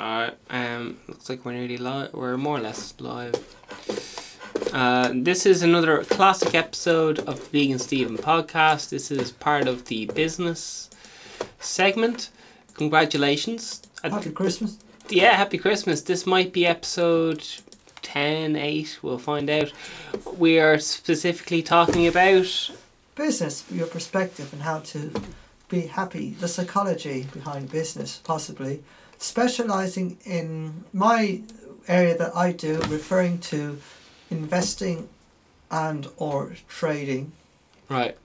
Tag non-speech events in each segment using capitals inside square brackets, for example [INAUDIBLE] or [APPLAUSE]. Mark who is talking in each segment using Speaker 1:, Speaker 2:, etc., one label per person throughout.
Speaker 1: Alright, um, looks like we're nearly live. We're more or less live. Uh, this is another classic episode of the Vegan Steven podcast. This is part of the business segment. Congratulations.
Speaker 2: Happy Christmas.
Speaker 1: yeah, happy Christmas. This might be episode 10, 8, we'll find out. We are specifically talking about.
Speaker 2: Business, your perspective and how to be happy, the psychology behind business, possibly. Specializing in my area that I do, referring to investing and or trading.
Speaker 1: Right.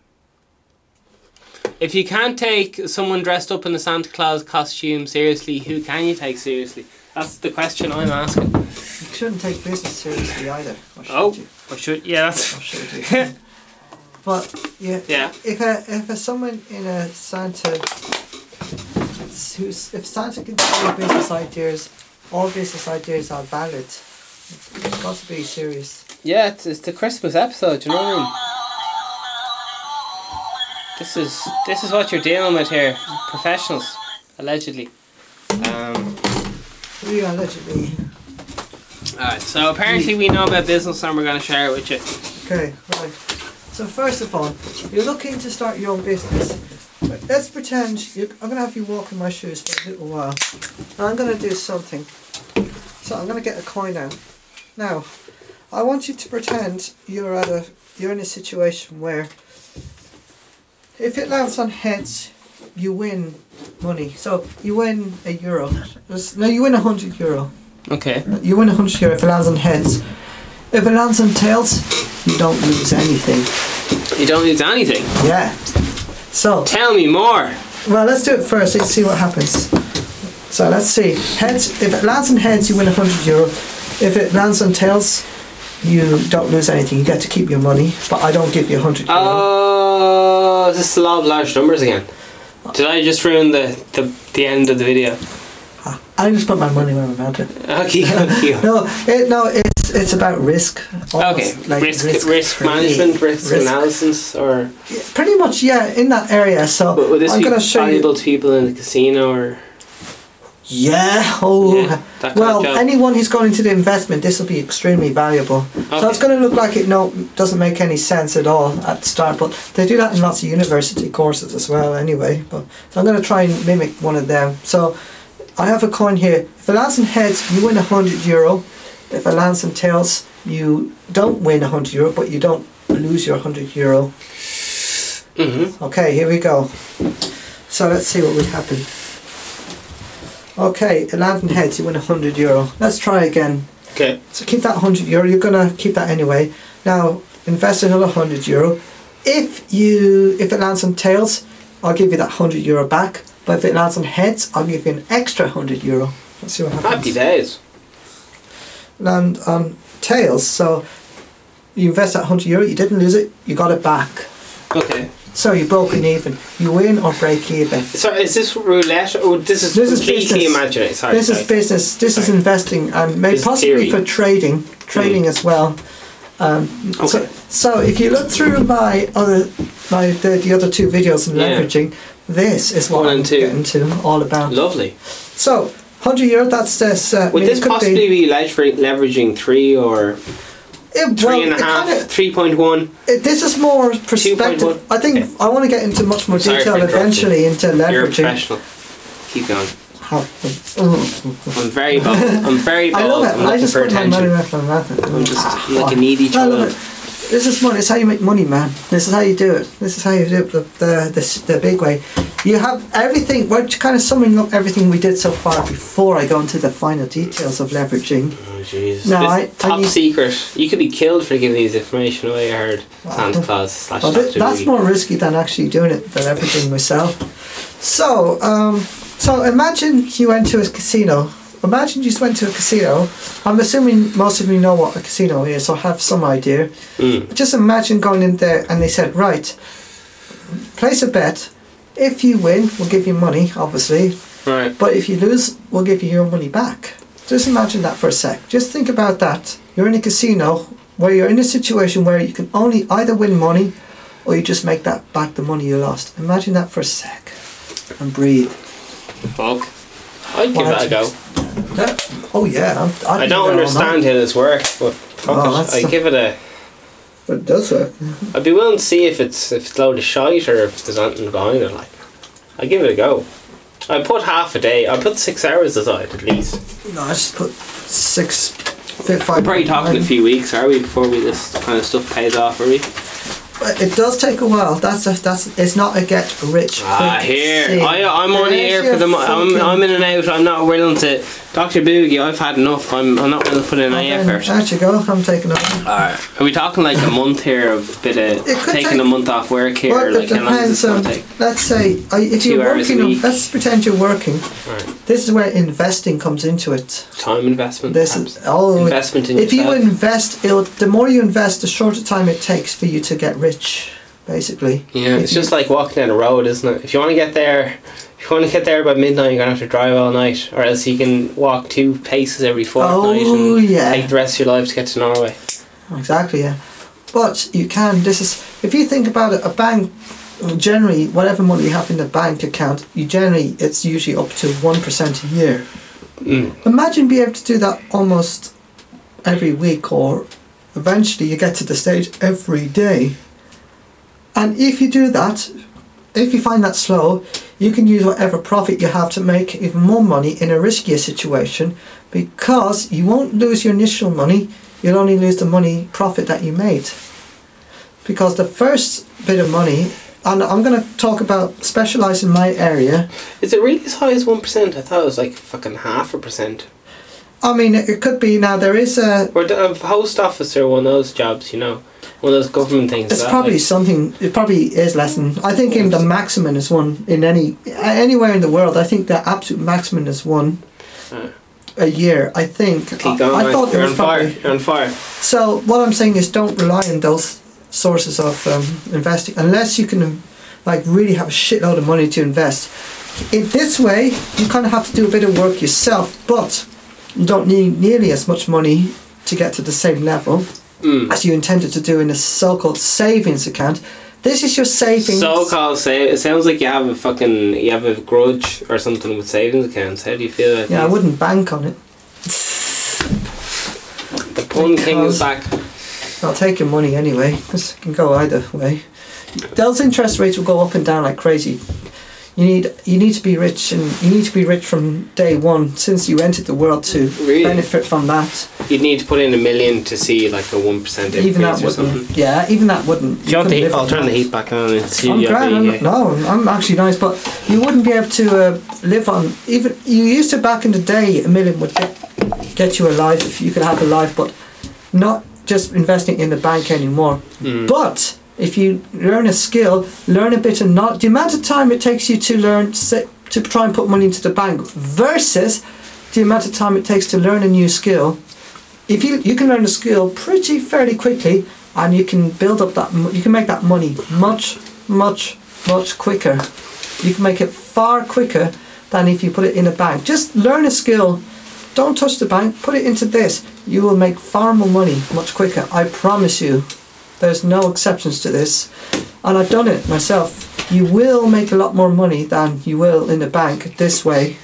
Speaker 1: If you can't take someone dressed up in a Santa Claus costume seriously, who can you take seriously? That's the question I'm asking.
Speaker 2: You shouldn't take business seriously either. Or should
Speaker 1: Oh.
Speaker 2: you?
Speaker 1: Or should yeah, that's
Speaker 2: Or should you? [LAUGHS] but yeah,
Speaker 1: yeah.
Speaker 2: if a if a someone in a Santa who's if Santa can tell you business ideas, all business ideas are valid. It's got to be serious.
Speaker 1: Yeah, it's, it's the Christmas episode. You know what I mean? This is this is what you're dealing with here. Professionals, allegedly. Um,
Speaker 2: We allegedly.
Speaker 1: Alright, so apparently we know about business and we're going to share it with you.
Speaker 2: Okay, right. So first of all, you're looking to start your own business. Let's pretend you I'm gonna have you walk in my shoes for a little while. I'm gonna do something. So I'm gonna get a coin out. Now, I want you to pretend you're at a you're in a situation where if it lands on heads, you win money. So you win a euro. No, you win a hundred euro.
Speaker 1: Okay.
Speaker 2: You win a hundred euro if it lands on heads. If it lands on tails, you don't lose anything.
Speaker 1: You don't lose anything.
Speaker 2: Yeah. So,
Speaker 1: Tell me more.
Speaker 2: well, let's do it first. Let's see what happens. So let's see. Heads. If it lands on heads, you win a hundred euro. If it lands on tails, you don't lose anything. You get to keep your money, but I don't give you a hundred euro.
Speaker 1: Oh, this is law of large numbers again. Did I just ruin the, the, the end of the video?
Speaker 2: Ah, I just put my money where my mouth is.
Speaker 1: Okay, okay. [LAUGHS]
Speaker 2: No, it, no, it's it's about risk.
Speaker 1: Okay,
Speaker 2: like
Speaker 1: risk risk,
Speaker 2: free.
Speaker 1: management, risk,
Speaker 2: Risk.
Speaker 1: analysis, or
Speaker 2: Pretty much, yeah, in that area. So
Speaker 1: would would this
Speaker 2: I'm gonna show you.
Speaker 1: valuable to people in the casino or
Speaker 2: Yeah. Oh.
Speaker 1: yeah,
Speaker 2: Well, anyone who's going into the investment, this will be extremely valuable. So it's going to look like it no doesn't make any sense at all at the start, but they do that in lots of university courses as well. Anyway, but so I'm going to try and mimic one of them. So I have a coin here. If it lands in heads, you win a hundred euro. If it lands in tails, you don't win a hundred euro, but you don't lose your hundred euro.
Speaker 1: Mhm.
Speaker 2: Okay, here we go. So let's see what would happen. Okay, it lands in heads, you win a hundred euro. Let's try again.
Speaker 1: Okay.
Speaker 2: So keep that 100 euro. You're gonna keep that anyway. Now invest another 100 euro. If you if it lands on tails, I'll give you that 100 euro back. But if it lands on heads, I'll give you an extra 100 euro. Let's see what happens.
Speaker 1: Happy days.
Speaker 2: Land on tails. So you invest that 100 euro. You didn't lose it. You got it back.
Speaker 1: Okay.
Speaker 2: So you broken even. You win or break even.
Speaker 1: So is this roulette? or this is
Speaker 2: This is business.
Speaker 1: imaginary. Sorry.
Speaker 2: this is business. This is investing, and maybe possibly
Speaker 1: theory.
Speaker 2: for trading, trading as well. Um, so,
Speaker 1: Okay.
Speaker 2: so if you look through my other, my the, the other two videos on
Speaker 1: Yeah.
Speaker 2: leveraging, this is what
Speaker 1: One
Speaker 2: I'm
Speaker 1: and two.
Speaker 2: getting to all about.
Speaker 1: Lovely.
Speaker 2: So, hundred euro. That's this. Uh, I
Speaker 1: Would
Speaker 2: mean,
Speaker 1: this possibly
Speaker 2: be,
Speaker 1: be lever- leveraging three or
Speaker 2: it,
Speaker 1: three
Speaker 2: well,
Speaker 1: and a half,
Speaker 2: kinda-
Speaker 1: three point one?
Speaker 2: it- this is more
Speaker 1: 2.1.
Speaker 2: perspective. I think
Speaker 1: Okay.
Speaker 2: I want to get into much more
Speaker 1: Sorry
Speaker 2: detail eventually into
Speaker 1: You're
Speaker 2: leveraging.
Speaker 1: professional. Keep going. I'm very bold. I'm very bold. [LAUGHS]
Speaker 2: I love it.
Speaker 1: I'm
Speaker 2: I just
Speaker 1: for
Speaker 2: put my money
Speaker 1: attention.
Speaker 2: where my mouth is.
Speaker 1: I'm just like a needy child.
Speaker 2: This is money. This is how you make money, man. This is how you do it. This is how you do it the the, the, the big way. You have everything. We're kind of summing up everything we did so far before I go into the final details of leveraging.
Speaker 1: Oh, Jesus.
Speaker 2: No, I- I
Speaker 1: top
Speaker 2: need-
Speaker 1: secret. You could be killed for giving these information away. I heard Santa Claus slash
Speaker 2: Well, th- that's more risky than actually doing it, than leveraging myself. So, um, so imagine you went to a casino. Imagine you just went to a casino. I'm assuming most of you know what a casino is, or have some idea.
Speaker 1: Mm.
Speaker 2: Just imagine going in there and they said, right, place a bet. If you win, we'll give you money, obviously.
Speaker 1: Right.
Speaker 2: But if you lose, we'll give you your money back. Just imagine that for a sec. Just think about that. You're in a casino where you're in a situation where you can only either win money or you just make that back the money you lost. Imagine that for a sec. And breathe.
Speaker 1: Fuck. I'd give that a go.
Speaker 2: Don't Yeah. Oh yeah. I'm, I'd
Speaker 1: I don't understand how this works, but fuck
Speaker 2: Oh,
Speaker 1: it.
Speaker 2: that's
Speaker 1: I give it a.
Speaker 2: But it does work.
Speaker 1: I'd be willing to see if it's if it's a load of shite or if there's anything behind it. Like, I give it a go. I put half a day. I put six hours aside at least.
Speaker 2: No, I just put six, fi- five.
Speaker 1: We're probably talking a few weeks, are we, before we this kind of stuff pays off, are we?
Speaker 2: But It does take a while. That's a, that's. It's not a get rich
Speaker 1: Ah, here.
Speaker 2: scheme.
Speaker 1: I, I'm only here for the. mo- I'm,
Speaker 2: fucking-
Speaker 1: I'm in and out. I'm not willing to. Dr. Boogie, I've had enough. I'm, I'm not willing to put in any
Speaker 2: Okay,
Speaker 1: effort.
Speaker 2: There you go. I'm taking over.
Speaker 1: Alright. Are we talking like a month here of bit of taking
Speaker 2: take-
Speaker 1: a month off work here?
Speaker 2: Well,
Speaker 1: like
Speaker 2: it
Speaker 1: how long does
Speaker 2: depends
Speaker 1: this
Speaker 2: on. Let's say if
Speaker 1: Two
Speaker 2: you're
Speaker 1: hours a
Speaker 2: working.
Speaker 1: week.
Speaker 2: Let's pretend you're working.
Speaker 1: Alright.
Speaker 2: This is where investing comes into it.
Speaker 1: Time investment.
Speaker 2: This
Speaker 1: perhaps?
Speaker 2: is oh.
Speaker 1: investment in
Speaker 2: If you invest, it'll, the more you invest, the shorter time it takes for you to get rich. Basically.
Speaker 1: Yeah,
Speaker 2: If
Speaker 1: it's
Speaker 2: you-
Speaker 1: just like walking down a road, isn't it? If you want to get there, if you want to get there by midnight, you're gonna have to drive all night, or else you can walk two paces every fortnight
Speaker 2: Oh,
Speaker 1: and
Speaker 2: yeah.
Speaker 1: take the rest of your life to get to Norway.
Speaker 2: Exactly, yeah. But you can. This is if you think about it. A bank generally, whatever money you have in the bank account, you generally it's usually up to one percent a year.
Speaker 1: Mm.
Speaker 2: Imagine being able to do that almost every week, or eventually you get to the stage every day. And if you do that, if you find that slow, you can use whatever profit you have to make even more money in a riskier situation because you won't lose your initial money, you'll only lose the money profit that you made. Because the first bit of money, and I'm going to talk about specialize in my area.
Speaker 1: Is it really as high as one percent? I thought it was like fucking half a percent.
Speaker 2: I mean, it could be now. There is a.
Speaker 1: Or the- a post officer, one of those jobs, you know, one of those government things.
Speaker 2: It's probably
Speaker 1: like-
Speaker 2: something. It probably is less than. I think in the maximum is one in any anywhere in the world. I think the absolute maximum is one
Speaker 1: Uh.
Speaker 2: a year. I think.
Speaker 1: Keep going.
Speaker 2: I
Speaker 1: man.
Speaker 2: thought
Speaker 1: You're
Speaker 2: was
Speaker 1: on fire. You're on fire.
Speaker 2: So what I'm saying is, don't rely on those sources of um, investing unless you can, like, really have a shitload of money to invest. In this way, you kind of have to do a bit of work yourself, but you don't need nearly as much money to get to the same level
Speaker 1: Mm.
Speaker 2: as you intended to do in a so-called savings account. This is your savings.
Speaker 1: So called save. It sounds like you have a fucking you have a grudge or something with savings accounts. How do you feel? About
Speaker 2: yeah, I wouldn't bank on it.
Speaker 1: The pun king is back.
Speaker 2: I'll take your money anyway, it can go either way. Those interest rates will go up and down like crazy. You need you need to be rich, and you need to be rich from day one since you entered the world to
Speaker 1: Really?
Speaker 2: benefit from that.
Speaker 1: You'd need to put in a million to see like a one percent increase
Speaker 2: even that
Speaker 1: or something.
Speaker 2: wouldn't. Yeah, even that wouldn't.
Speaker 1: Do you want the heat? I'll
Speaker 2: on
Speaker 1: turn the heat back on and see
Speaker 2: I'm
Speaker 1: you.
Speaker 2: grand. I'm, no, I'm actually nice, but you wouldn't be able to uh, live on. Even you used to back in the day, a million would get, get you a life. If you could have a life, but not just investing in the bank anymore.
Speaker 1: Mm.
Speaker 2: But if you learn a skill, learn a bit of not the amount of time it takes you to learn to try and put money into the bank versus the amount of time it takes to learn a new skill. If you you can learn a skill pretty fairly quickly, and you can build up that you can make that money much much much quicker. You can make it far quicker than if you put it in a bank. Just learn a skill. Don't touch the bank. Put it into this. You will make far more money much quicker. I promise you. There's no exceptions to this. And I've done it myself. You will make a lot more money than you will in the bank this way.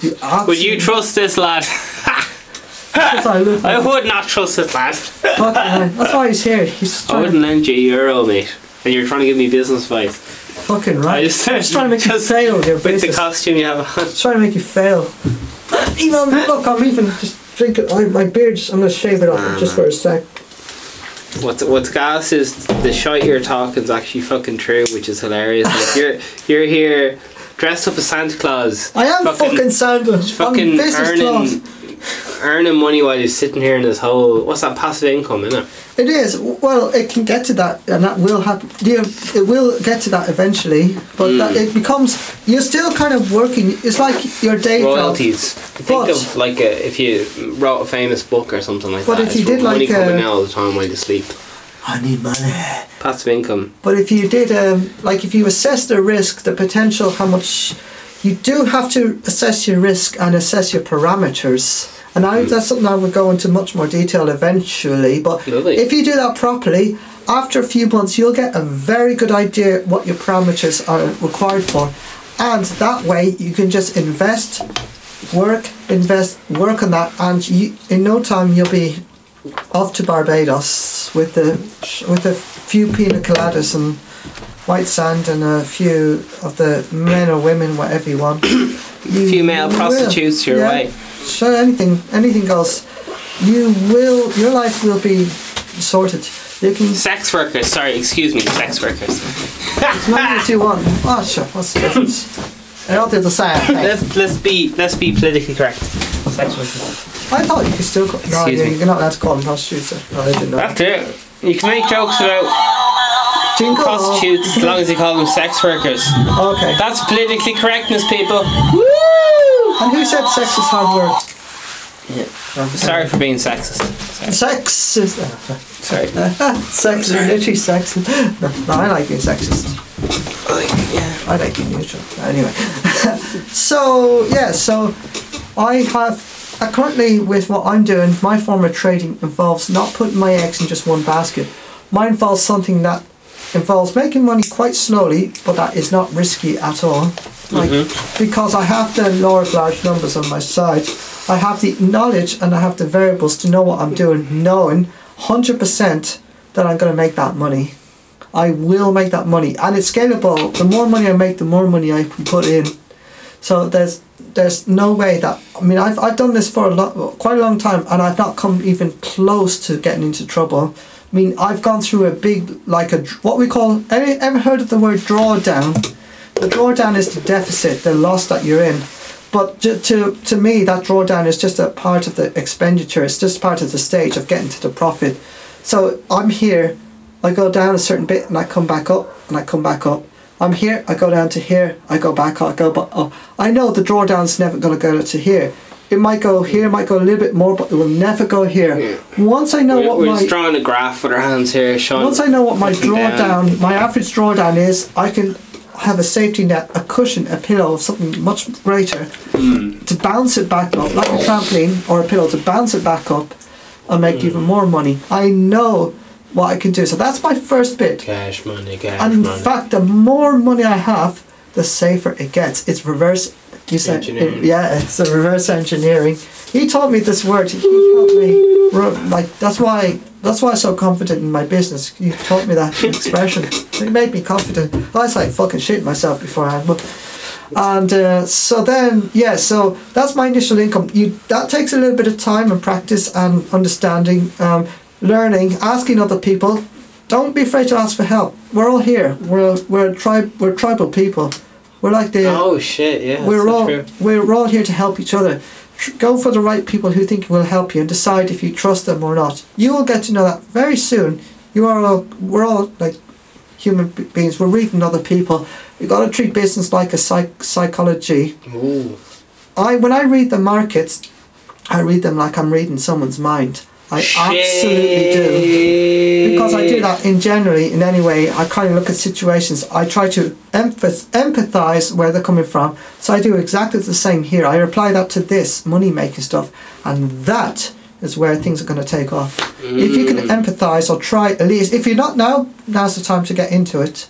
Speaker 2: You
Speaker 1: Would you trust this lad? [LAUGHS]
Speaker 2: I, look
Speaker 1: I would not trust this lad.
Speaker 2: fucking hell. That's why he's here. He's
Speaker 1: I wouldn't lend you a euro, mate. And you're trying to give me business advice.
Speaker 2: fucking right.
Speaker 1: I just,
Speaker 2: I'm just trying to make you fail your
Speaker 1: With the costume you have on.
Speaker 2: Just trying to make you fail. Even look, I'm even just drinking. I, my beard's. I'm gonna shave it off ah. just for a sec.
Speaker 1: What's what's gas is the shite you're talking is actually fucking true, which is hilarious. Like you're [LAUGHS] you're here dressed up as Santa Claus.
Speaker 2: I am fucking, Santa.
Speaker 1: fucking
Speaker 2: I'm
Speaker 1: earning. Earning money while you're sitting here in this whole what's that passive income, isn't it?
Speaker 2: It is. Well, it can get to that, and that will happen. You know, it will get to that eventually, but that
Speaker 1: Hmm.
Speaker 2: it becomes. You're still kind of working. It's like your day job.
Speaker 1: Royalties. Think
Speaker 2: But-
Speaker 1: of like a, if you wrote a famous book or something like
Speaker 2: But
Speaker 1: that.
Speaker 2: But if you did
Speaker 1: money
Speaker 2: like
Speaker 1: coming
Speaker 2: a-
Speaker 1: in all the time while you sleep.
Speaker 2: I need money.
Speaker 1: Passive income.
Speaker 2: But if you did, um, like, if you assess the risk, the potential, how much, you do have to assess your risk and assess your parameters. And I, hmm. that's something I would go into much more detail eventually. But
Speaker 1: Lovely.
Speaker 2: if you do that properly, after a few months, you'll get a very good idea what your parameters are required for. And that way, you can just invest work, invest, work on that, and you, in no time you'll be off to Barbados with the with a few pina coladas and white sand and a few of the men or women, whatever you want. [COUGHS] You
Speaker 1: Female
Speaker 2: will.
Speaker 1: prostitutes your
Speaker 2: Yeah.
Speaker 1: way.
Speaker 2: Sure, anything, anything else. You will, your life will be sorted. You can
Speaker 1: Sex workers, sorry, excuse me, sex workers.
Speaker 2: as many as you want. Oh, [LAUGHS] sure. What's the difference? They all the same
Speaker 1: let's let's be let's be politically correct. Sex workers.
Speaker 2: I thought you could still. Call, no,
Speaker 1: Excuse
Speaker 2: yeah, you're not allowed to call them prostitutes. No, I didn't know.
Speaker 1: That's it. You can make jokes about
Speaker 2: Jingle.
Speaker 1: prostitutes as long as you call them sex workers.
Speaker 2: Okay.
Speaker 1: That's politically correctness, people.
Speaker 2: And who said sex is hard work? Yeah.
Speaker 1: Sorry for being sexist.
Speaker 2: Sex is.
Speaker 1: Sorry. [LAUGHS]
Speaker 2: sex is literally sexist. No, no, I like being sexist.
Speaker 1: yeah.
Speaker 2: I like being neutral. Anyway. [LAUGHS] so, yeah, so I have. Uh, currently, with what I'm doing, my form of trading involves not putting my eggs in just one basket. Mine involves something that involves making money quite slowly, but that is not risky at all. Like, mm-hmm. because I have the law of large numbers on my side, I have the knowledge and I have the variables to know what I'm doing, knowing 100% that I'm going to make that money. I will make that money, and it's scalable. The more money I make, the more money I can put in. So there's there's no way that I mean I've I've done this for a lot, quite a long time, and I've not come even close to getting into trouble. I mean I've gone through a big like a what we call ever ever heard of the word drawdown? The drawdown is the deficit, the loss that you're in. But to, to to me, that drawdown is just a part of the expenditure. It's just part of the stage of getting to the profit. So I'm here, I go down a certain bit, and I come back up, and I come back up. I'm here, I go down to here, I go back, I go back. Oh, I know the drawdown's never going to go to here. It might go here, it might go a little bit more, but it will never go here. Once I know
Speaker 1: We're,
Speaker 2: what
Speaker 1: we're
Speaker 2: my
Speaker 1: drawing a graph with our hands here, Sean.
Speaker 2: once I know what my
Speaker 1: and down.
Speaker 2: drawdown, my average drawdown is, I can have a safety net, a cushion, a pillow something much greater
Speaker 1: Hmm.
Speaker 2: to bounce it back up, like a trampoline or a pillow to bounce it back up and make
Speaker 1: Hmm.
Speaker 2: even more money. I know what I can do. So that's my first bit.
Speaker 1: Cash money, cash
Speaker 2: And in
Speaker 1: money.
Speaker 2: fact, the more money I have, the safer it gets. It's reverse. You said,
Speaker 1: Engineering.
Speaker 2: yeah, it's a reverse engineering. He taught me this word. He taught me like that's why that's why I'm so confident in my business. He taught me that expression. It made me confident. I was like fucking shit myself beforehand, but. And uh, so then, yeah, so that's my initial income. You that takes a little bit of time and practice and understanding, um, learning, asking other people. Don't be afraid to ask for help. We're all here. We're we're tribe. We're tribal people. We're like the.
Speaker 1: Oh shit, yeah.
Speaker 2: we're
Speaker 1: so
Speaker 2: all
Speaker 1: true.
Speaker 2: we're all here to help each other. Go for the right people who think will help you and decide if you trust them or not. You will get to know that very soon. You are all we're all like human beings. We're reading other people. You got to treat business like a psych- psychology.
Speaker 1: Ooh.
Speaker 2: I when I read the markets, I read them like I'm reading someone's mind. I absolutely do because I do that in generally in any way. I kind of look at situations. I try to empathize where they're coming from. So I do exactly the same here. I apply that to this money making stuff, and that is where things are going to take off. If you can empathize or try at least, if you're not now, now's the time to get into it,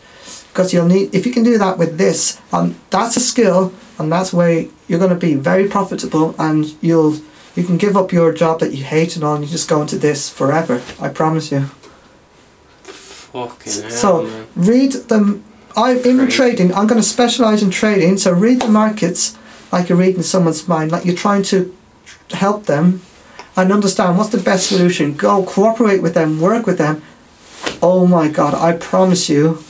Speaker 2: because you'll need. If you can do that with this, um, that's a skill, and that's where you're going to be very profitable, and you'll. You can give up your job that you hate and all, and you just go into this forever. I promise you.
Speaker 1: Fucking hell,
Speaker 2: So
Speaker 1: man.
Speaker 2: read them. I'm in
Speaker 1: Great.
Speaker 2: trading. I'm going to specialize in trading. So read the markets like you're reading someone's mind, like you're trying to help them and understand what's the best solution. Go cooperate with them, work with them. Oh my God! I promise you,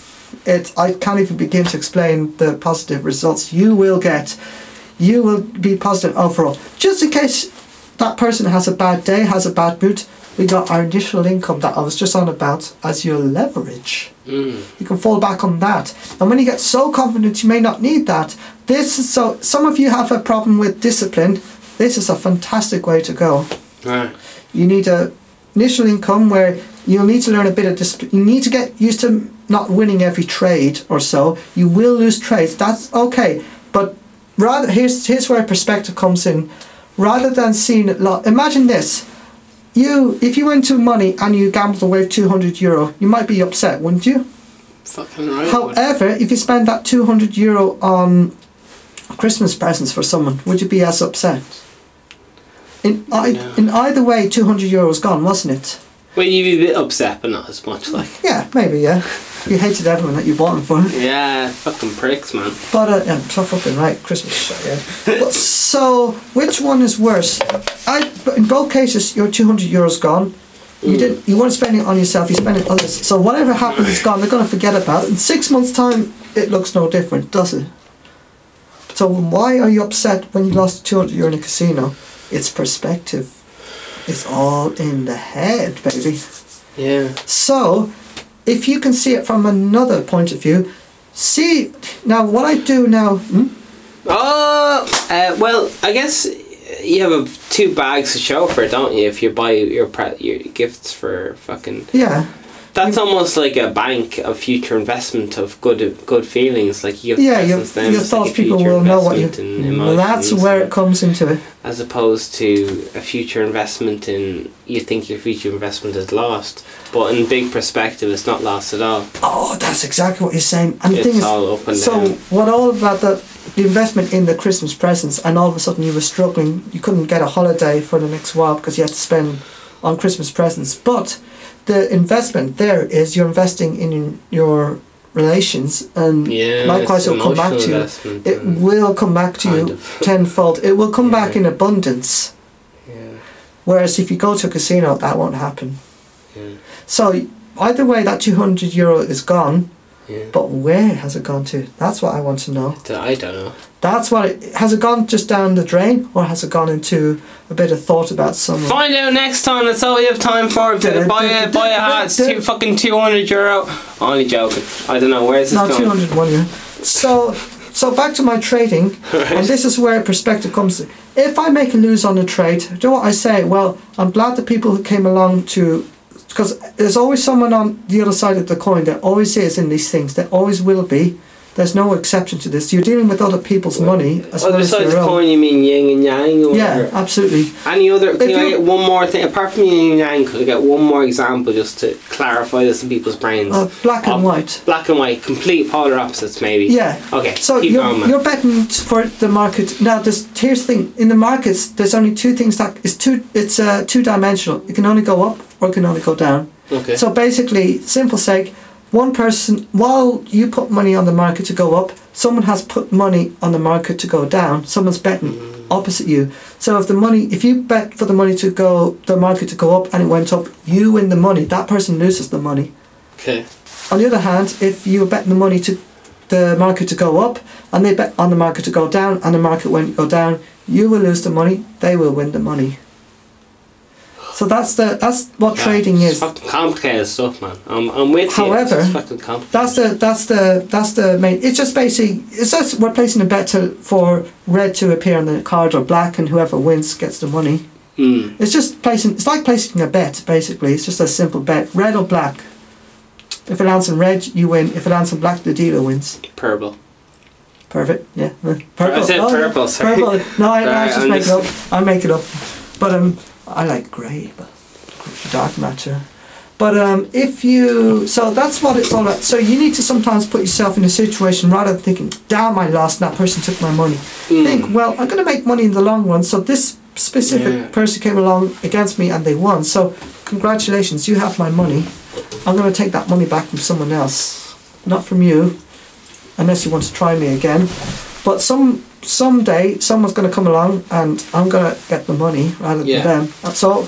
Speaker 2: it. I can't even begin to explain the positive results you will get. You will be positive overall. Just in case that person has a bad day, has a bad mood, we got our initial income that I was just on about as your leverage.
Speaker 1: Mm.
Speaker 2: You can fall back on that. And when you get so confident, you may not need that. This is so. Some of you have a problem with discipline. This is a fantastic way to go.
Speaker 1: Right.
Speaker 2: You need a initial income where you'll need to learn a bit of discipline. You need to get used to not winning every trade or so. You will lose trades. That's okay. But rather, here's here's where perspective comes in. Rather than seeing it, lo- imagine this. You, if you went to money and you gambled away 200 euro, you might be upset, wouldn't you?
Speaker 1: Fucking right.
Speaker 2: However, if you spend that 200 euro on Christmas presents for someone, would you be as upset? In, I,
Speaker 1: No.
Speaker 2: in either way, 200 euros gone, wasn't it?
Speaker 1: Well, you'd be a bit upset, but not as much. Like,
Speaker 2: Yeah, maybe, yeah. You hated everyone that you bought them for. [LAUGHS]
Speaker 1: yeah, fucking pricks, man.
Speaker 2: But, uh, yeah, tough fucking right, Christmas shit, yeah. but, so, which one is worse? I, but in both cases, your 200 euros gone. You
Speaker 1: Mm.
Speaker 2: didn't. You weren't spending it on yourself. You spent it on others. So whatever happens is gone. They're going to forget about it. In six months' time, it looks no different, does it? So why are you upset when you lost 200 euro in a casino? It's perspective. It's all in the head, baby.
Speaker 1: Yeah.
Speaker 2: So, if you can see it from another point of view, see now what I do now. Hmm?
Speaker 1: Oh, uh, well, I guess you have a, two bags to show for it, don't you? If you buy your pre- your gifts for fucking,
Speaker 2: Yeah,
Speaker 1: that's almost like a bank of future investment of good good feelings. Like you
Speaker 2: yeah. Your,
Speaker 1: then
Speaker 2: your
Speaker 1: it's like
Speaker 2: thoughts people will know what you. Well, mm,
Speaker 1: that's
Speaker 2: where it comes into it.
Speaker 1: as opposed to a future investment in you think your future investment is lost, but in big perspective, it's not lost at all.
Speaker 2: Oh, that's exactly what you're saying. And the
Speaker 1: It's
Speaker 2: thing is,
Speaker 1: up and
Speaker 2: so
Speaker 1: down.
Speaker 2: what all about the the investment in the Christmas presents, and all of a sudden you were struggling. You couldn't get a holiday for the next while because you had to spend on Christmas presents. But the investment there is you're investing in your relations, and
Speaker 1: Yeah,
Speaker 2: likewise it'll come back to you. It will come back to you
Speaker 1: of. [LAUGHS]
Speaker 2: tenfold. It will come back in abundance.
Speaker 1: Yeah,
Speaker 2: Whereas if you go to a casino, that won't happen.
Speaker 1: yeah,
Speaker 2: So either way, that two hundred euro is gone.
Speaker 1: Yeah.
Speaker 2: But where has it gone to? That's what I want to know.
Speaker 1: I don't know.
Speaker 2: That's what it has it gone just down the drain, or has it gone into a bit of thought about someone?
Speaker 1: Find out next time. That's all we have time for. Buy a buy a hat. It's two fucking two hundred euro. Only joking. I don't know where's this
Speaker 2: No, two
Speaker 1: going.
Speaker 2: hundred one euro. So, so back to my trading, [LAUGHS] and this is where perspective comes. If I make a lose on a trade, do you know what I say? Well, I'm glad the people who came along to, because there's always someone on the other side of the coin. There always is in these things. There always will be. There's no exception to this. You're dealing with other people's money as well
Speaker 1: Other
Speaker 2: as your
Speaker 1: the
Speaker 2: own.
Speaker 1: coin, you mean yin and yang? Or
Speaker 2: Yeah, absolutely.
Speaker 1: Any other? Can
Speaker 2: If
Speaker 1: I get one more thing apart from yin and yang? Could I get one more example just to clarify this in people's brains?
Speaker 2: Uh, black and white.
Speaker 1: Black and white, complete polar opposites, maybe.
Speaker 2: Yeah.
Speaker 1: Okay.
Speaker 2: So
Speaker 1: keep
Speaker 2: you're,
Speaker 1: going,
Speaker 2: you're betting for the market now. There's here's the thing in the markets. There's only two things that it's two. It's uh, two dimensional. It can only go up or it can only go down.
Speaker 1: okay.
Speaker 2: So basically, simple sake, one person while you put money on the market to go up, someone has put money on the market to go down. Someone's betting opposite you. So if the money, if you bet for the money to go, the market to go up and it went up, you win the money. That person loses the money.
Speaker 1: okay.
Speaker 2: On the other hand, if you were betting the money to the market to go up and they bet on the market to go down and the market won't go down, you will lose the money, they will win the money. So that's the that's what
Speaker 1: Yeah,
Speaker 2: trading is.
Speaker 1: fucking complicated stuff, man. I'm, I'm with
Speaker 2: However,
Speaker 1: you. It's fucking complicated.
Speaker 2: That's the that's the that's the main. It's just basically it's just we're placing a bet to, for red to appear on the card or black, and whoever wins gets the money.
Speaker 1: Mm.
Speaker 2: It's just placing. It's like placing a bet basically. It's just a simple bet, red or black. If it lands in red, you win. If it lands in black, the dealer wins.
Speaker 1: Purple.
Speaker 2: Perfect. Yeah. Purple.
Speaker 1: I said
Speaker 2: Oh,
Speaker 1: purple, sorry.
Speaker 2: Purple. No, I, I just
Speaker 1: I'm
Speaker 2: make
Speaker 1: just-
Speaker 2: it up. I make it up. But um, I like grey, but dark matter. But um, if you so that's what it's all about. So you need to sometimes put yourself in a situation rather than thinking, "Damn, I lost. That person took my money."
Speaker 1: Mm.
Speaker 2: Think, well, I'm going to make money in the long run. So this specific
Speaker 1: Yeah.
Speaker 2: person came along against me and they won. So congratulations, you have my money. I'm going to take that money back from someone else, not from you, unless you want to try me again. But some someday someone's going to come along and I'm going to get the money rather than
Speaker 1: Yeah.
Speaker 2: them. And So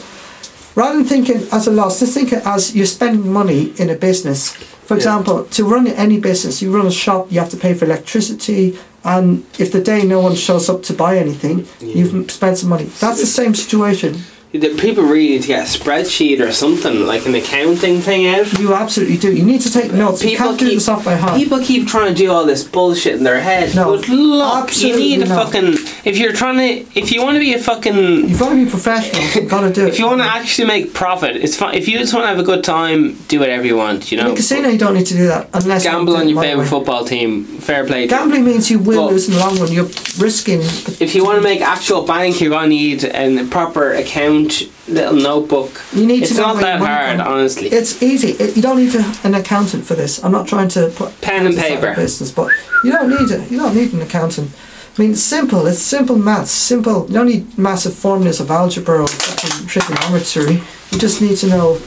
Speaker 2: rather than thinking as a loss, just think as you're spending money in a business. For
Speaker 1: Yeah.
Speaker 2: example, to run any business, you run a shop, you have to pay for electricity, and if the day no one shows up to buy anything,
Speaker 1: Yeah.
Speaker 2: you've spent some money. That's the same situation.
Speaker 1: The people really need to get a spreadsheet or something, like an accounting thing out.
Speaker 2: You absolutely do. You need to take notes. you
Speaker 1: People
Speaker 2: can't do
Speaker 1: keep-
Speaker 2: this off by heart.
Speaker 1: People keep trying to do all this bullshit in their head.
Speaker 2: No,
Speaker 1: but look,
Speaker 2: absolutely
Speaker 1: you need a
Speaker 2: not.
Speaker 1: fucking. If you're trying to, if you want to be a fucking,
Speaker 2: You've got to be professional. You've got to do [LAUGHS] it.
Speaker 1: if you want to actually make profit, it's fine. If you just want to have a good time, do whatever you want. You
Speaker 2: in
Speaker 1: know,
Speaker 2: a casino, you don't need to do that unless
Speaker 1: gamble
Speaker 2: do
Speaker 1: on your favorite
Speaker 2: way.
Speaker 1: football team. Fair play.
Speaker 2: Gambling means you will
Speaker 1: Well-
Speaker 2: lose in the long run. You're risking.
Speaker 1: If you want to make actual bank, you're gonna need a proper account, little notebook.
Speaker 2: You need
Speaker 1: It's
Speaker 2: to
Speaker 1: not that hard,
Speaker 2: comes-
Speaker 1: honestly.
Speaker 2: It's easy. It, you don't need an accountant for this. I'm not trying to put
Speaker 1: Pen and paper.
Speaker 2: business, but you don't need it. You don't need an accountant. I mean, it's simple. It's simple maths. Simple. You don't need massive formulas of algebra or trigonometry. You just need to know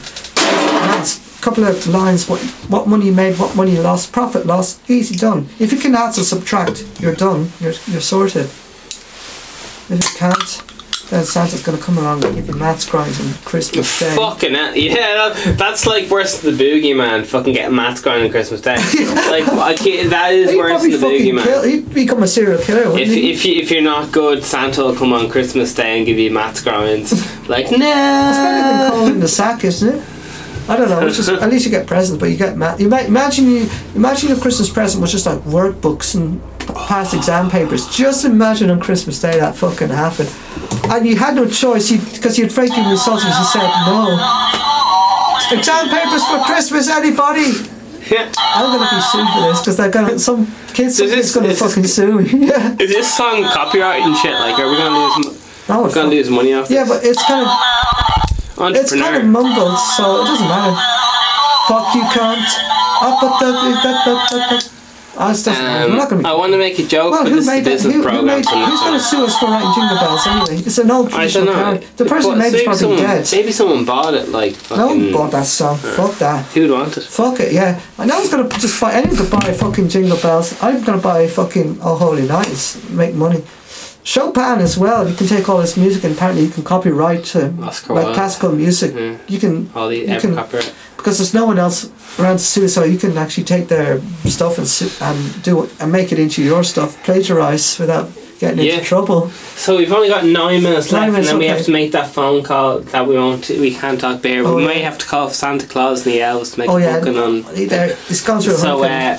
Speaker 2: maths. A couple of lines. What what money you made. What money you lost. Profit loss. Easy done. If you can add or subtract, you're done. You're you're sorted. If you can't, then Santa's gonna come along and give you maths grinds on Christmas Day.
Speaker 1: Fucking hell. yeah, that, that's like worse than the boogeyman. Fucking getting maths grind on Christmas Day. [LAUGHS] like I can't, that is
Speaker 2: He'd
Speaker 1: worse than the
Speaker 2: fucking kill.
Speaker 1: boogeyman.
Speaker 2: He'd become a serial killer. Wouldn't
Speaker 1: If
Speaker 2: he?
Speaker 1: if you if you're not good, Santa will come on Christmas Day and give you maths grinds. [LAUGHS] like no.
Speaker 2: It's better than calling in the sack, isn't it? I don't know. It's just at least you get presents, but you get ma- you might imagine you imagine your Christmas present was just like workbooks and past exam papers. Just imagine on Christmas Day that fucking happened, and you had no choice because you'd afraid you'd insulted. You said no. Exam papers for Christmas, anybody?
Speaker 1: Yeah.
Speaker 2: I'm gonna be sued for this because they're gonna some kids
Speaker 1: Is this-
Speaker 2: gonna
Speaker 1: is this-
Speaker 2: fucking sue me. [LAUGHS] yeah.
Speaker 1: Is this song copyright and shit? Like, are we gonna lose?
Speaker 2: That
Speaker 1: We're gonna lose money off
Speaker 2: Yeah,
Speaker 1: this?
Speaker 2: but it's kind of It's kind of mumbled, so it doesn't matter. Fuck you, cunt. Up, up, up, up, up, up, up, up. Ah, it's doesn't matter. We're
Speaker 1: Um,
Speaker 2: not gonna be.
Speaker 1: I want to make a joke,
Speaker 2: well, who
Speaker 1: this
Speaker 2: made that?
Speaker 1: business
Speaker 2: Who, who
Speaker 1: program.
Speaker 2: made,
Speaker 1: I'm
Speaker 2: who's going to sue us for writing jingle bells anyway? It's an old
Speaker 1: I
Speaker 2: traditional card. The person who made it's probably
Speaker 1: someone,
Speaker 2: dead.
Speaker 1: Maybe someone bought it. Like
Speaker 2: No one bought that song. Fuck that.
Speaker 1: Who'd want it?
Speaker 2: Fuck it, yeah. I know I was gonna just buy. Anyone could buy fucking jingle bells. I'm gonna buy fucking Oh Holy Nights. Make money. Chopin as well. You can take all this music and apparently you can copyright to like classical music.
Speaker 1: Yeah.
Speaker 2: You can
Speaker 1: All the
Speaker 2: You can-
Speaker 1: copyright.
Speaker 2: Because there's no one else around to sue, so you can actually take their stuff and and do it and make it into your stuff, plagiarize without getting
Speaker 1: Yeah.
Speaker 2: into trouble.
Speaker 1: So we've only got nine minutes
Speaker 2: Nine
Speaker 1: left,
Speaker 2: minutes,
Speaker 1: and then we have to make that phone call that we won't. We can't talk bear.
Speaker 2: Oh,
Speaker 1: we
Speaker 2: yeah.
Speaker 1: may have to call Santa Claus and the elves to make
Speaker 2: Oh
Speaker 1: a
Speaker 2: yeah,
Speaker 1: booking on.
Speaker 2: there, it's gone through.
Speaker 1: So uh,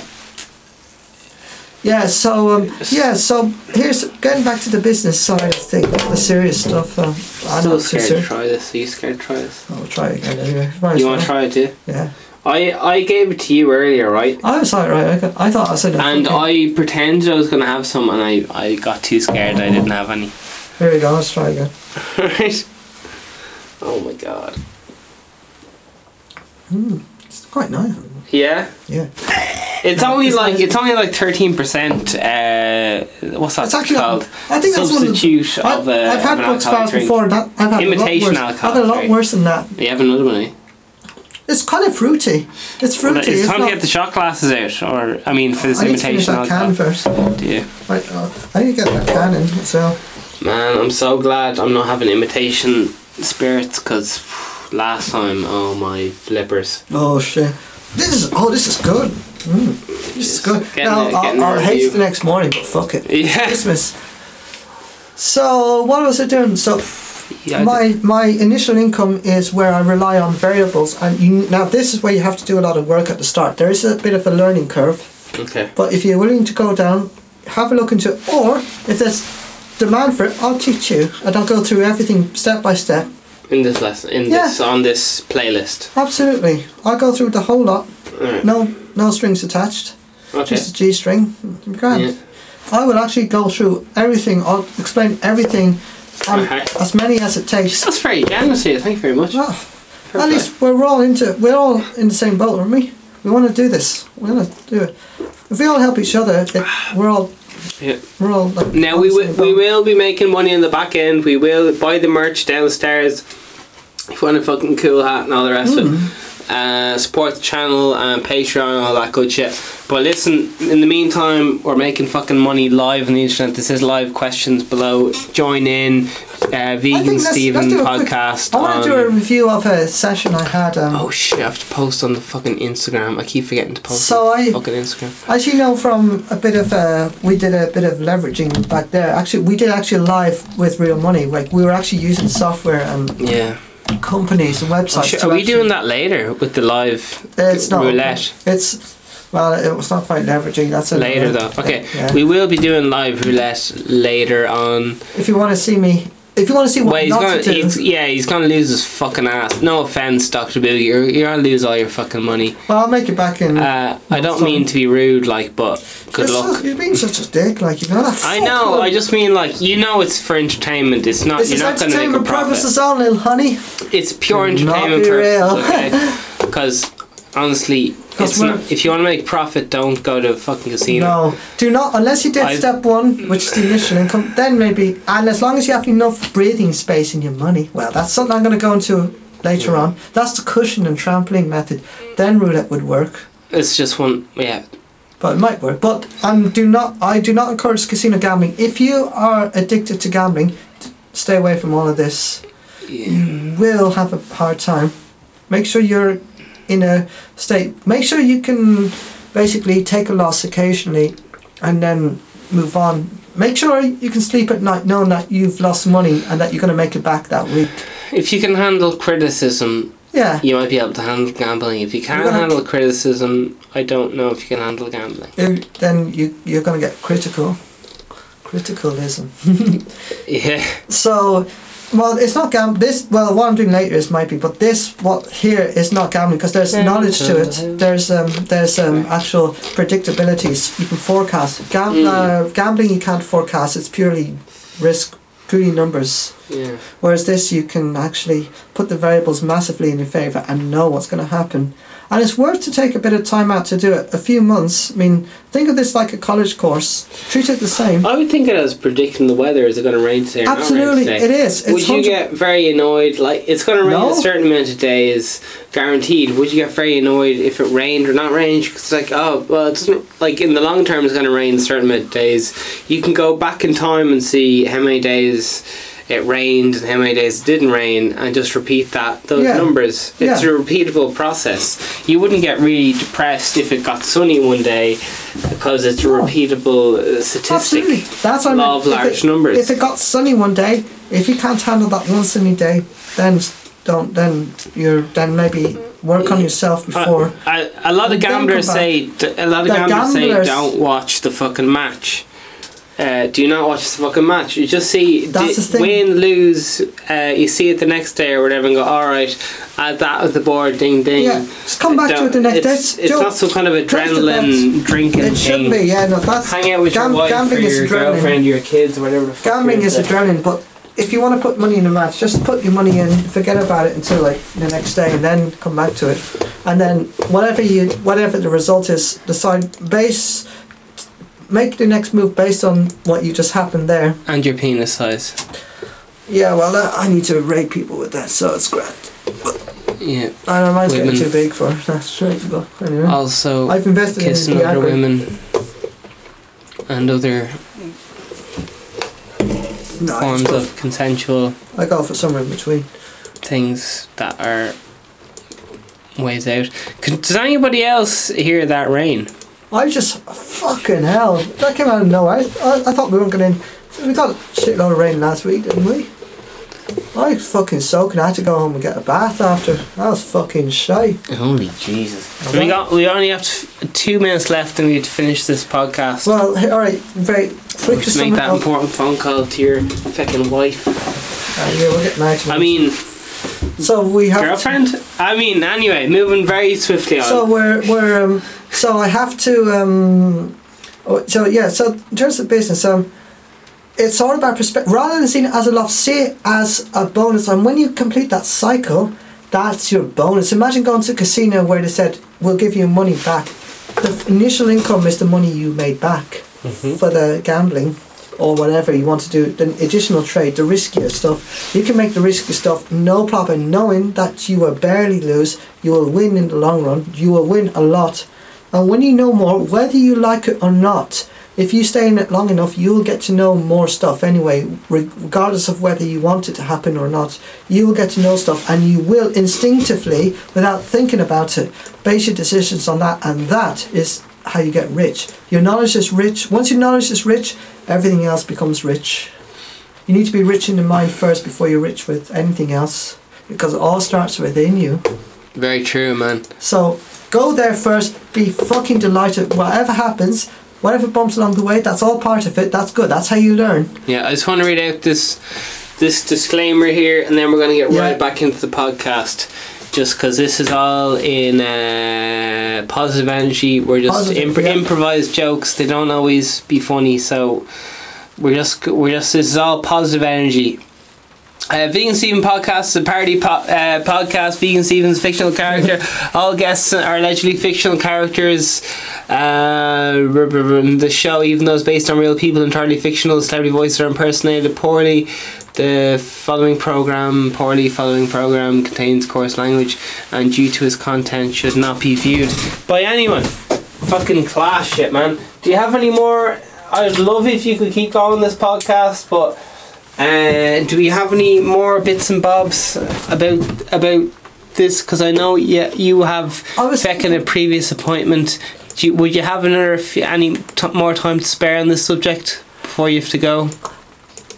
Speaker 2: yeah, so um, yeah, so here's getting back to the business side of things, the serious stuff. Um, I'm
Speaker 1: still
Speaker 2: not
Speaker 1: scared to try this. Are you scared to try this?
Speaker 2: I'll try again anyway. Might
Speaker 1: You want to try it too?
Speaker 2: Yeah,
Speaker 1: I I gave it to you earlier, right?
Speaker 2: I was like, right. I, got, I thought I said.
Speaker 1: And
Speaker 2: okay.
Speaker 1: I pretended I was gonna have some, and I I got too scared. I didn't have any.
Speaker 2: Here we go. Let's try again. [LAUGHS]
Speaker 1: right. Oh my god.
Speaker 2: Mm, it's quite nice.
Speaker 1: Yeah.
Speaker 2: Yeah.
Speaker 1: It's only
Speaker 2: it's
Speaker 1: like it's only like thirteen percent. Uh, what's that
Speaker 2: It's actually
Speaker 1: called?
Speaker 2: I think that's one of the-
Speaker 1: Substitute
Speaker 2: I,
Speaker 1: of, uh,
Speaker 2: I've had
Speaker 1: of an
Speaker 2: books
Speaker 1: alcoholic
Speaker 2: files before. That I've had
Speaker 1: Imitation
Speaker 2: a lot worse. I've had a lot worse than that.
Speaker 1: You have another one, eh?
Speaker 2: It's kind of fruity. It's
Speaker 1: Well,
Speaker 2: fruity.
Speaker 1: it's
Speaker 2: it's
Speaker 1: time to get the shot glasses out, or I mean, for this
Speaker 2: I need to finish
Speaker 1: imitation
Speaker 2: that can first.
Speaker 1: Do you?
Speaker 2: Right, uh, I need to get that can in. So
Speaker 1: Man, I'm so glad I'm not having imitation spirits because last time, oh my flippers.
Speaker 2: oh shit, this is oh this is good. Mm, this is good.
Speaker 1: Getting
Speaker 2: now I'll, I'll hate the next morning, but fuck it.
Speaker 1: Yeah.
Speaker 2: Christmas. So what was I doing? So
Speaker 1: Yeah,
Speaker 2: my my initial income is where I rely on variables, and you now this is where you have to do a lot of work at the start. There is a bit of a learning curve.
Speaker 1: Okay.
Speaker 2: But if you're willing to go down, have a look into it. Or if there's demand for it, I'll teach you and I'll go through everything step by step.
Speaker 1: In this lesson, in
Speaker 2: Yeah.
Speaker 1: this on this playlist.
Speaker 2: Absolutely. I'll go through the whole lot.
Speaker 1: Alright.
Speaker 2: No no strings attached.
Speaker 1: Okay.
Speaker 2: Just a G string. Grand.
Speaker 1: Yeah.
Speaker 2: I will actually go through everything. I'll explain everything
Speaker 1: Okay.
Speaker 2: as many as it takes.
Speaker 1: That's very generous here. Thank you very much.
Speaker 2: Well,
Speaker 1: Fair
Speaker 2: at
Speaker 1: play.
Speaker 2: least we're all into we're all in the same boat, aren't we? We want to do this. We want to do it. If we all help each other, it, we're all
Speaker 1: Yeah.
Speaker 2: we're all like
Speaker 1: Now we will we will be making money in the back end. We will buy the merch downstairs. If you want a fucking cool hat and all the rest of it. Hmm. Uh, support the channel and Patreon and all that good shit. But listen, in the meantime, we're making fucking money live on the internet. This is live questions below. Join in, uh, Vegan
Speaker 2: let's-
Speaker 1: Steven
Speaker 2: let's a quick-
Speaker 1: podcast.
Speaker 2: I want to do a review of a session I had. Um,
Speaker 1: Oh shit! I have to post on the fucking Instagram. I keep forgetting to post
Speaker 2: So
Speaker 1: on
Speaker 2: I-
Speaker 1: fucking Instagram.
Speaker 2: As you know from a bit of uh, we did a bit of leveraging back there. Actually, we did actually live with real money. Like we were actually using software and
Speaker 1: Yeah.
Speaker 2: Companies and websites. To
Speaker 1: are we doing that later with the live
Speaker 2: It's not
Speaker 1: roulette?
Speaker 2: It's well, it was not quite leveraging. That's a
Speaker 1: Later though. Okay.
Speaker 2: Yeah.
Speaker 1: We will be doing live roulette later on.
Speaker 2: if you want to see me, if you want to see what
Speaker 1: Well, he's
Speaker 2: not
Speaker 1: gonna,
Speaker 2: to do,
Speaker 1: he's, yeah, he's gonna lose his fucking ass. No offense, Doctor Boogie, you're, you're gonna lose all your fucking money.
Speaker 2: well, I'll make it back in.
Speaker 1: Uh, I don't mean to be rude, like, but good
Speaker 2: It's
Speaker 1: luck.
Speaker 2: just- you're being such a dick, like you know that.
Speaker 1: I know. I just mean like you know it's for entertainment. It's not.
Speaker 2: This
Speaker 1: you're
Speaker 2: is
Speaker 1: not gonna make a
Speaker 2: entertainment
Speaker 1: profit.
Speaker 2: purposes only, honey.
Speaker 1: It's pure
Speaker 2: not
Speaker 1: entertainment
Speaker 2: be
Speaker 1: purposes,
Speaker 2: real.
Speaker 1: okay? [LAUGHS] Because honestly, not, if you want to make profit, don't go to a fucking casino.
Speaker 2: No, do not unless you did
Speaker 1: I-
Speaker 2: step one, which is the initial income. Then maybe, and as long as you have enough breathing space in your money. Well, that's something I'm going to go into later on. That's the cushion and trampoline method. Then roulette would work,
Speaker 1: It's just one. Yeah,
Speaker 2: but it might work. But um, do not. I do not encourage casino gambling. If you are addicted to gambling, stay away from all of this.
Speaker 1: yeah.
Speaker 2: You will have a hard time. Make sure you're in a state. Make sure you can basically take a loss occasionally, and then move on. Make sure you can sleep at night knowing that you've lost money and that you're going to make it back that week.
Speaker 1: If you can handle criticism,
Speaker 2: Yeah.
Speaker 1: you might be able to handle gambling. If you can't handle criticism, I don't know if you can handle gambling.
Speaker 2: Then you you're going to get critical. Criticalism. [LAUGHS]
Speaker 1: Yeah,
Speaker 2: So, well, it's not gam. This well, what I'm doing later is might be, but this what here is not gambling because there's knowledge to it. There's um there's um actual predictabilities you can forecast. Gam-
Speaker 1: Mm.
Speaker 2: uh, gambling you can't forecast. It's purely risk, purely numbers.
Speaker 1: yeah.
Speaker 2: Whereas this you can actually put the variables massively in your favor and know what's going to happen. And it's worth to take a bit of time out to do it. A few months. I mean, think of this like a college course. Treat it the same.
Speaker 1: I would think it as predicting the weather. Is it going to rain today? Or
Speaker 2: Absolutely,
Speaker 1: today?
Speaker 2: is. It's
Speaker 1: Would you
Speaker 2: 100
Speaker 1: get very annoyed? Like it's going to rain
Speaker 2: No.
Speaker 1: a certain amount of days, guaranteed. Would you get very annoyed if it rained or not rained? Because it's like, oh, well, it's. Like in the long term, it's going to rain a certain amount of days. You can go back in time and see how many days it rained and how many days it didn't rain, and just repeat that those
Speaker 2: Yeah.
Speaker 1: numbers. It's
Speaker 2: Yeah.
Speaker 1: a repeatable process. You wouldn't get really depressed if it got sunny one day, because it's a repeatable uh, statistic.
Speaker 2: Absolutely. That's what I
Speaker 1: Law
Speaker 2: mean.
Speaker 1: of
Speaker 2: If
Speaker 1: large
Speaker 2: it-
Speaker 1: numbers.
Speaker 2: If it got sunny one day, if you can't handle that one sunny day, then don't. Then you're then maybe work on yourself before.
Speaker 1: Uh, a lot of gamblers say a lot of gamblers,
Speaker 2: gamblers-
Speaker 1: say don't watch the fucking match. Uh, do not watch the fucking match. You just see
Speaker 2: That's
Speaker 1: di- win, lose. Uh, you see it the next day or whatever, and go, all right, add that with the board, ding ding.
Speaker 2: yeah, just come back to it the next day.
Speaker 1: it's, It's not some kind of adrenaline drinking
Speaker 2: It should be. Yeah, no, that's
Speaker 1: Hang out with
Speaker 2: Gam-
Speaker 1: your wife
Speaker 2: gambling
Speaker 1: or
Speaker 2: is
Speaker 1: your
Speaker 2: adrenaline.
Speaker 1: girlfriend, your kids, or whatever
Speaker 2: gambling is
Speaker 1: into.
Speaker 2: adrenaline. But if you want to put money in a match, just put your money in, forget about it until like the next day, and then come back to it. And then whatever you, whatever the result is, decide base. Make the next move based on what you just happened there.
Speaker 1: And your penis size.
Speaker 2: Yeah, well, uh, I need to rape people with that, so it's grand.
Speaker 1: Yeah.
Speaker 2: I know mine's getting too big for that's right. But anyway,
Speaker 1: Also,
Speaker 2: I've invested
Speaker 1: kissing
Speaker 2: in
Speaker 1: other women and other
Speaker 2: No,
Speaker 1: forms of consensual
Speaker 2: I go for somewhere in between.
Speaker 1: things that are ways out. Does anybody else hear that rain?
Speaker 2: I just fucking hell. That came out of nowhere. I, I, I thought we weren't going to. We got a shitload of rain last week, didn't we? I was fucking soaking. I had to go home and get a bath after. That was fucking shy.
Speaker 1: Holy Jesus!
Speaker 2: Okay.
Speaker 1: We got. We only have t- two minutes left, and we have to finish this podcast.
Speaker 2: Well, all right. Very quick.
Speaker 1: Just make that
Speaker 2: of,
Speaker 1: important phone call to your fucking wife.
Speaker 2: Uh, yeah, we'll get married.
Speaker 1: I mean,
Speaker 2: so we have.
Speaker 1: girlfriend. I mean, anyway, moving very swiftly on.
Speaker 2: So we're we're um. So I have to um. oh, So yeah. So in terms of business, um. It's all about perspective. Rather than seeing it as a loss, see it as a bonus. And when you complete that cycle, that's your bonus. Imagine going to a casino where they said, "We'll give you money back." The initial income is the money you made back
Speaker 1: Mhm.
Speaker 2: for the gambling or whatever you want to do. The additional trade, the riskier stuff, you can make the risky stuff no problem, knowing that you will barely lose. You will win in the long run. You will win a lot, and when you know more, whether you like it or not. If you stay in it long enough, you'll get to know more stuff anyway, regardless of whether you want it to happen or not. You will get to know stuff, and you will instinctively, without thinking about it, base your decisions on that, and that is how you get rich. Your knowledge is rich. Once your knowledge is rich, everything else becomes rich. You need to be rich in the mind first before you're rich with anything else, because it all starts within you.
Speaker 1: very true, man.
Speaker 2: So go there first. Be fucking delighted. Whatever happens, whatever bumps along the way, that's all part of it. That's good. That's how you learn.
Speaker 1: Yeah, I just want to read out this this disclaimer here, and then we're going to get
Speaker 2: Yeah.
Speaker 1: right back into the podcast. Just because this is all in uh, positive energy, we're just
Speaker 2: Positive,
Speaker 1: impro-
Speaker 2: yeah.
Speaker 1: improvised jokes. They don't always be funny, so we're just we're just this is all positive energy. Uh, Vegan Steven podcast is a parody po- uh, podcast. Vegan Steven's fictional character. [LAUGHS] All guests are allegedly fictional characters. Uh, r- r- r- the show, even though it's based on real people, entirely fictional. Celebrity voices are impersonated poorly. The following program, poorly following program, contains coarse language, and due to its content, should not be viewed by anyone. Fucking class shit, man. Do you have any more? I'd love if you could keep going this podcast, but. Uh, do we have any more bits and bobs about about this? Because I know yeah, you have
Speaker 2: I was
Speaker 1: second a previous appointment. Do you, would you have another any t- more time to spare on this subject before you have to go?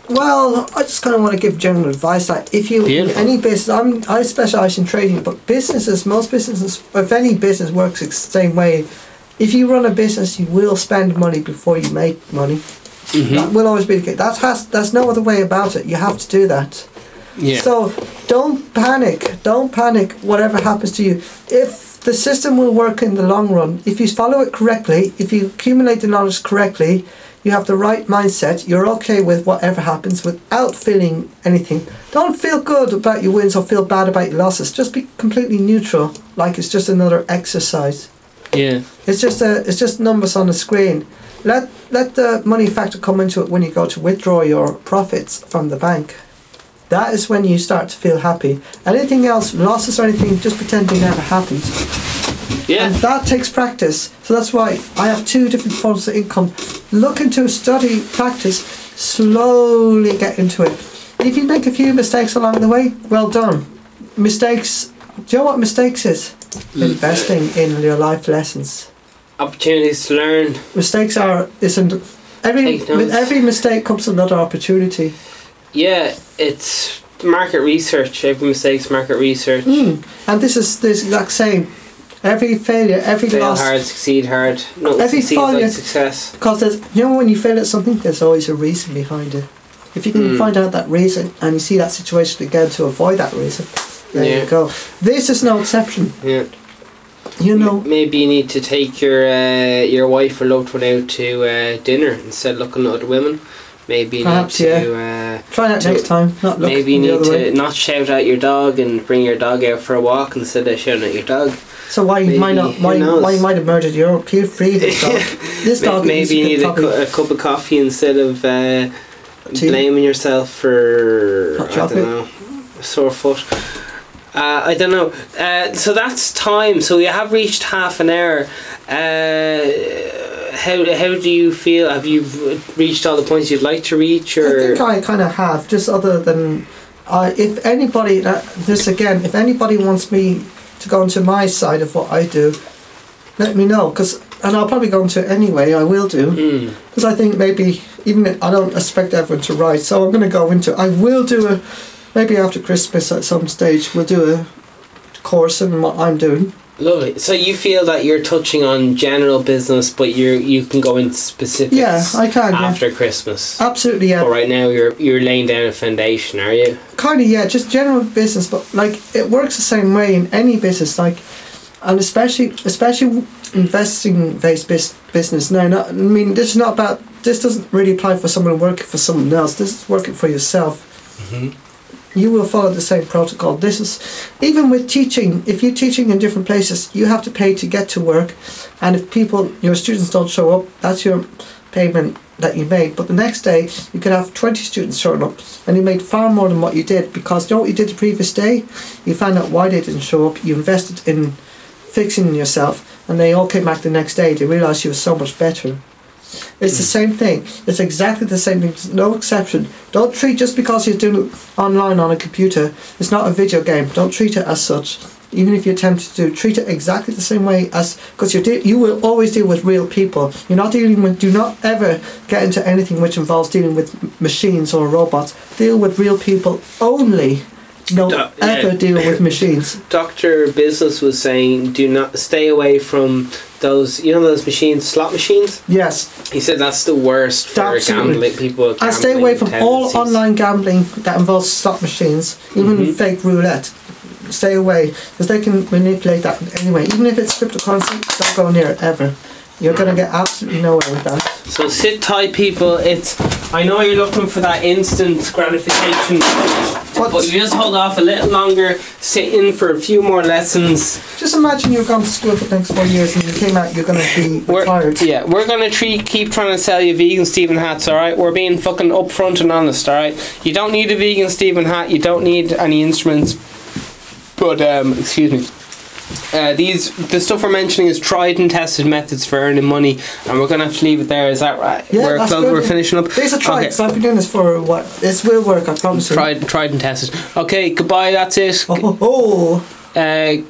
Speaker 2: Well, I just kind of want to give general advice that if you
Speaker 1: Beautiful.
Speaker 2: any business, I'm I specialize in trading, but businesses, most businesses, if any business works the same way, if you run a business, you will spend money before you make money.
Speaker 1: Mm-hmm.
Speaker 2: That will always be the case. That's has there's no other way about it. You have to do that.
Speaker 1: Yeah.
Speaker 2: So don't panic. Don't panic. Whatever happens to you, if the system will work in the long run, if you follow it correctly, if you accumulate the knowledge correctly, you have the right mindset. You're okay with whatever happens without feeling anything. Don't feel good about your wins or feel bad about your losses. Just be completely neutral, like it's just another exercise.
Speaker 1: yeah.
Speaker 2: It's just a, it's just numbers on the screen. Let let the money factor come into it when you go to withdraw your profits from the bank. That is when you start to feel happy. Anything else, losses or anything, just pretend they never happened.
Speaker 1: Yeah.
Speaker 2: And that takes practice. So that's why I have two different forms of income. Look into study, practice, slowly get into it. If you make a few mistakes along the way, well done. Mistakes, do you know what mistakes is? Investing in your life lessons.
Speaker 1: Opportunities to learn.
Speaker 2: Mistakes are isn't every with every mistake comes another opportunity.
Speaker 1: Yeah, it's market research. Every mistake's market research.
Speaker 2: Mm. And this is the exact same. Every failure, every
Speaker 1: Fail
Speaker 2: loss,
Speaker 1: hard, succeed hard. No,
Speaker 2: Every
Speaker 1: succeed like
Speaker 2: failure-
Speaker 1: success.
Speaker 2: because there's you know when you fail at something, there's always a reason behind it. If you can
Speaker 1: Mm.
Speaker 2: find out that reason and you see that situation again to avoid that reason, there
Speaker 1: Yeah.
Speaker 2: you go. This is no exception.
Speaker 1: Yeah.
Speaker 2: You know,
Speaker 1: Maybe you need to take your uh, your wife or loved one out to uh, dinner instead of looking at other women. Maybe you
Speaker 2: Perhaps,
Speaker 1: need to uh,
Speaker 2: try that
Speaker 1: to-
Speaker 2: next time. Not look
Speaker 1: maybe you need to
Speaker 2: way.
Speaker 1: not shout at your dog and bring your dog out for a walk instead of shouting at your dog.
Speaker 2: So why
Speaker 1: maybe,
Speaker 2: might not why why you might have murdered your pre- previous [LAUGHS] dog? this dog
Speaker 1: maybe you need a, cu- a cup of coffee instead of uh, blaming yourself for I don't know sore foot. Uh, I don't know. Uh, so that's time. So we have reached half an hour. Uh, how how do you feel? Have you reached all the points you'd like to reach,
Speaker 2: I
Speaker 1: or
Speaker 2: think I kind of have. Just other than, uh, if anybody, uh, this again, if anybody wants me to go into my side of what I do, let me know. Cause, and I'll probably go into it anyway. I will do
Speaker 1: Hmm.
Speaker 2: because I think maybe even if- I don't expect everyone to write, so I'm going to go into. I will do a maybe after Christmas at some stage. We'll do a course in what I'm doing.
Speaker 1: Lovely. So you feel that you're touching on general business, but you you can go into specifics.
Speaker 2: Yeah, I can. Yeah.
Speaker 1: after Christmas.
Speaker 2: Absolutely, yeah.
Speaker 1: But right now you're you're laying down a foundation, are you?
Speaker 2: kind of yeah just general business but like it works the same way in any business like and especially especially investing based bus- business No, not, i mean this is not about this doesn't really apply for someone working for someone else this is working for yourself
Speaker 1: Mhm.
Speaker 2: You will follow the same protocol. This is even with teaching if you're teaching in different places you have to pay to get to work. And if people your students don't show up that's your payment that you made. But the next day you could have 20 students showing up and you made far more than what you did because you know what you did the previous day? You found out why they didn't show up. You invested in fixing yourself and they all came back the next day. They realized you were so much better it's the same thing. It's exactly the same thing. There's no exception. Don't treat just because you're doing it online on a computer it's not a video game. Don't treat it as such. Even if you attempt to do treat it exactly the same way as because you de- you will always deal with real people. You're not dealing with do not ever get into anything which involves dealing with machines or robots. Deal with real people only. Don't
Speaker 1: yeah.
Speaker 2: ever deal with machines.
Speaker 1: Doctor Business was saying, do not stay away from those. You know those machines, slot machines.
Speaker 2: yes
Speaker 1: He said that's the worst for
Speaker 2: Absolutely.
Speaker 1: gambling people. With
Speaker 2: I stay away from all online gambling that involves slot machines, even
Speaker 1: Mhm.
Speaker 2: fake roulette. Stay away because they can manipulate that anyway. Even if it's cryptocurrency, don't go near it ever. You're gonna get absolutely nowhere with that.
Speaker 1: So sit tight, people. It's. I know you're looking for that instant gratification,
Speaker 2: What-
Speaker 1: but you just hold off a little longer. Sit in for a few more lessons.
Speaker 2: Just imagine you've gone to school for the next four years and you came out, you're gonna be
Speaker 1: We're,
Speaker 2: retired.
Speaker 1: yeah, we're gonna tre- keep trying to sell you vegan Stephen hats. All right, we're being fucking upfront and honest. All right, you don't need a vegan Stephen hat. You don't need any instruments. But um, excuse me. Uh, these the stuff we're mentioning is tried and tested methods for earning money, and we're gonna have to leave it there. Is that right?
Speaker 2: Yeah,
Speaker 1: we're
Speaker 2: that's
Speaker 1: close,
Speaker 2: good.
Speaker 1: we're finishing up.
Speaker 2: These are tried,
Speaker 1: Okay.
Speaker 2: I've been doing this for what? This will work, I promise you.
Speaker 1: Tried, tried and tested. Okay, goodbye. That's it.
Speaker 2: Oh, oh, oh.
Speaker 1: Uh,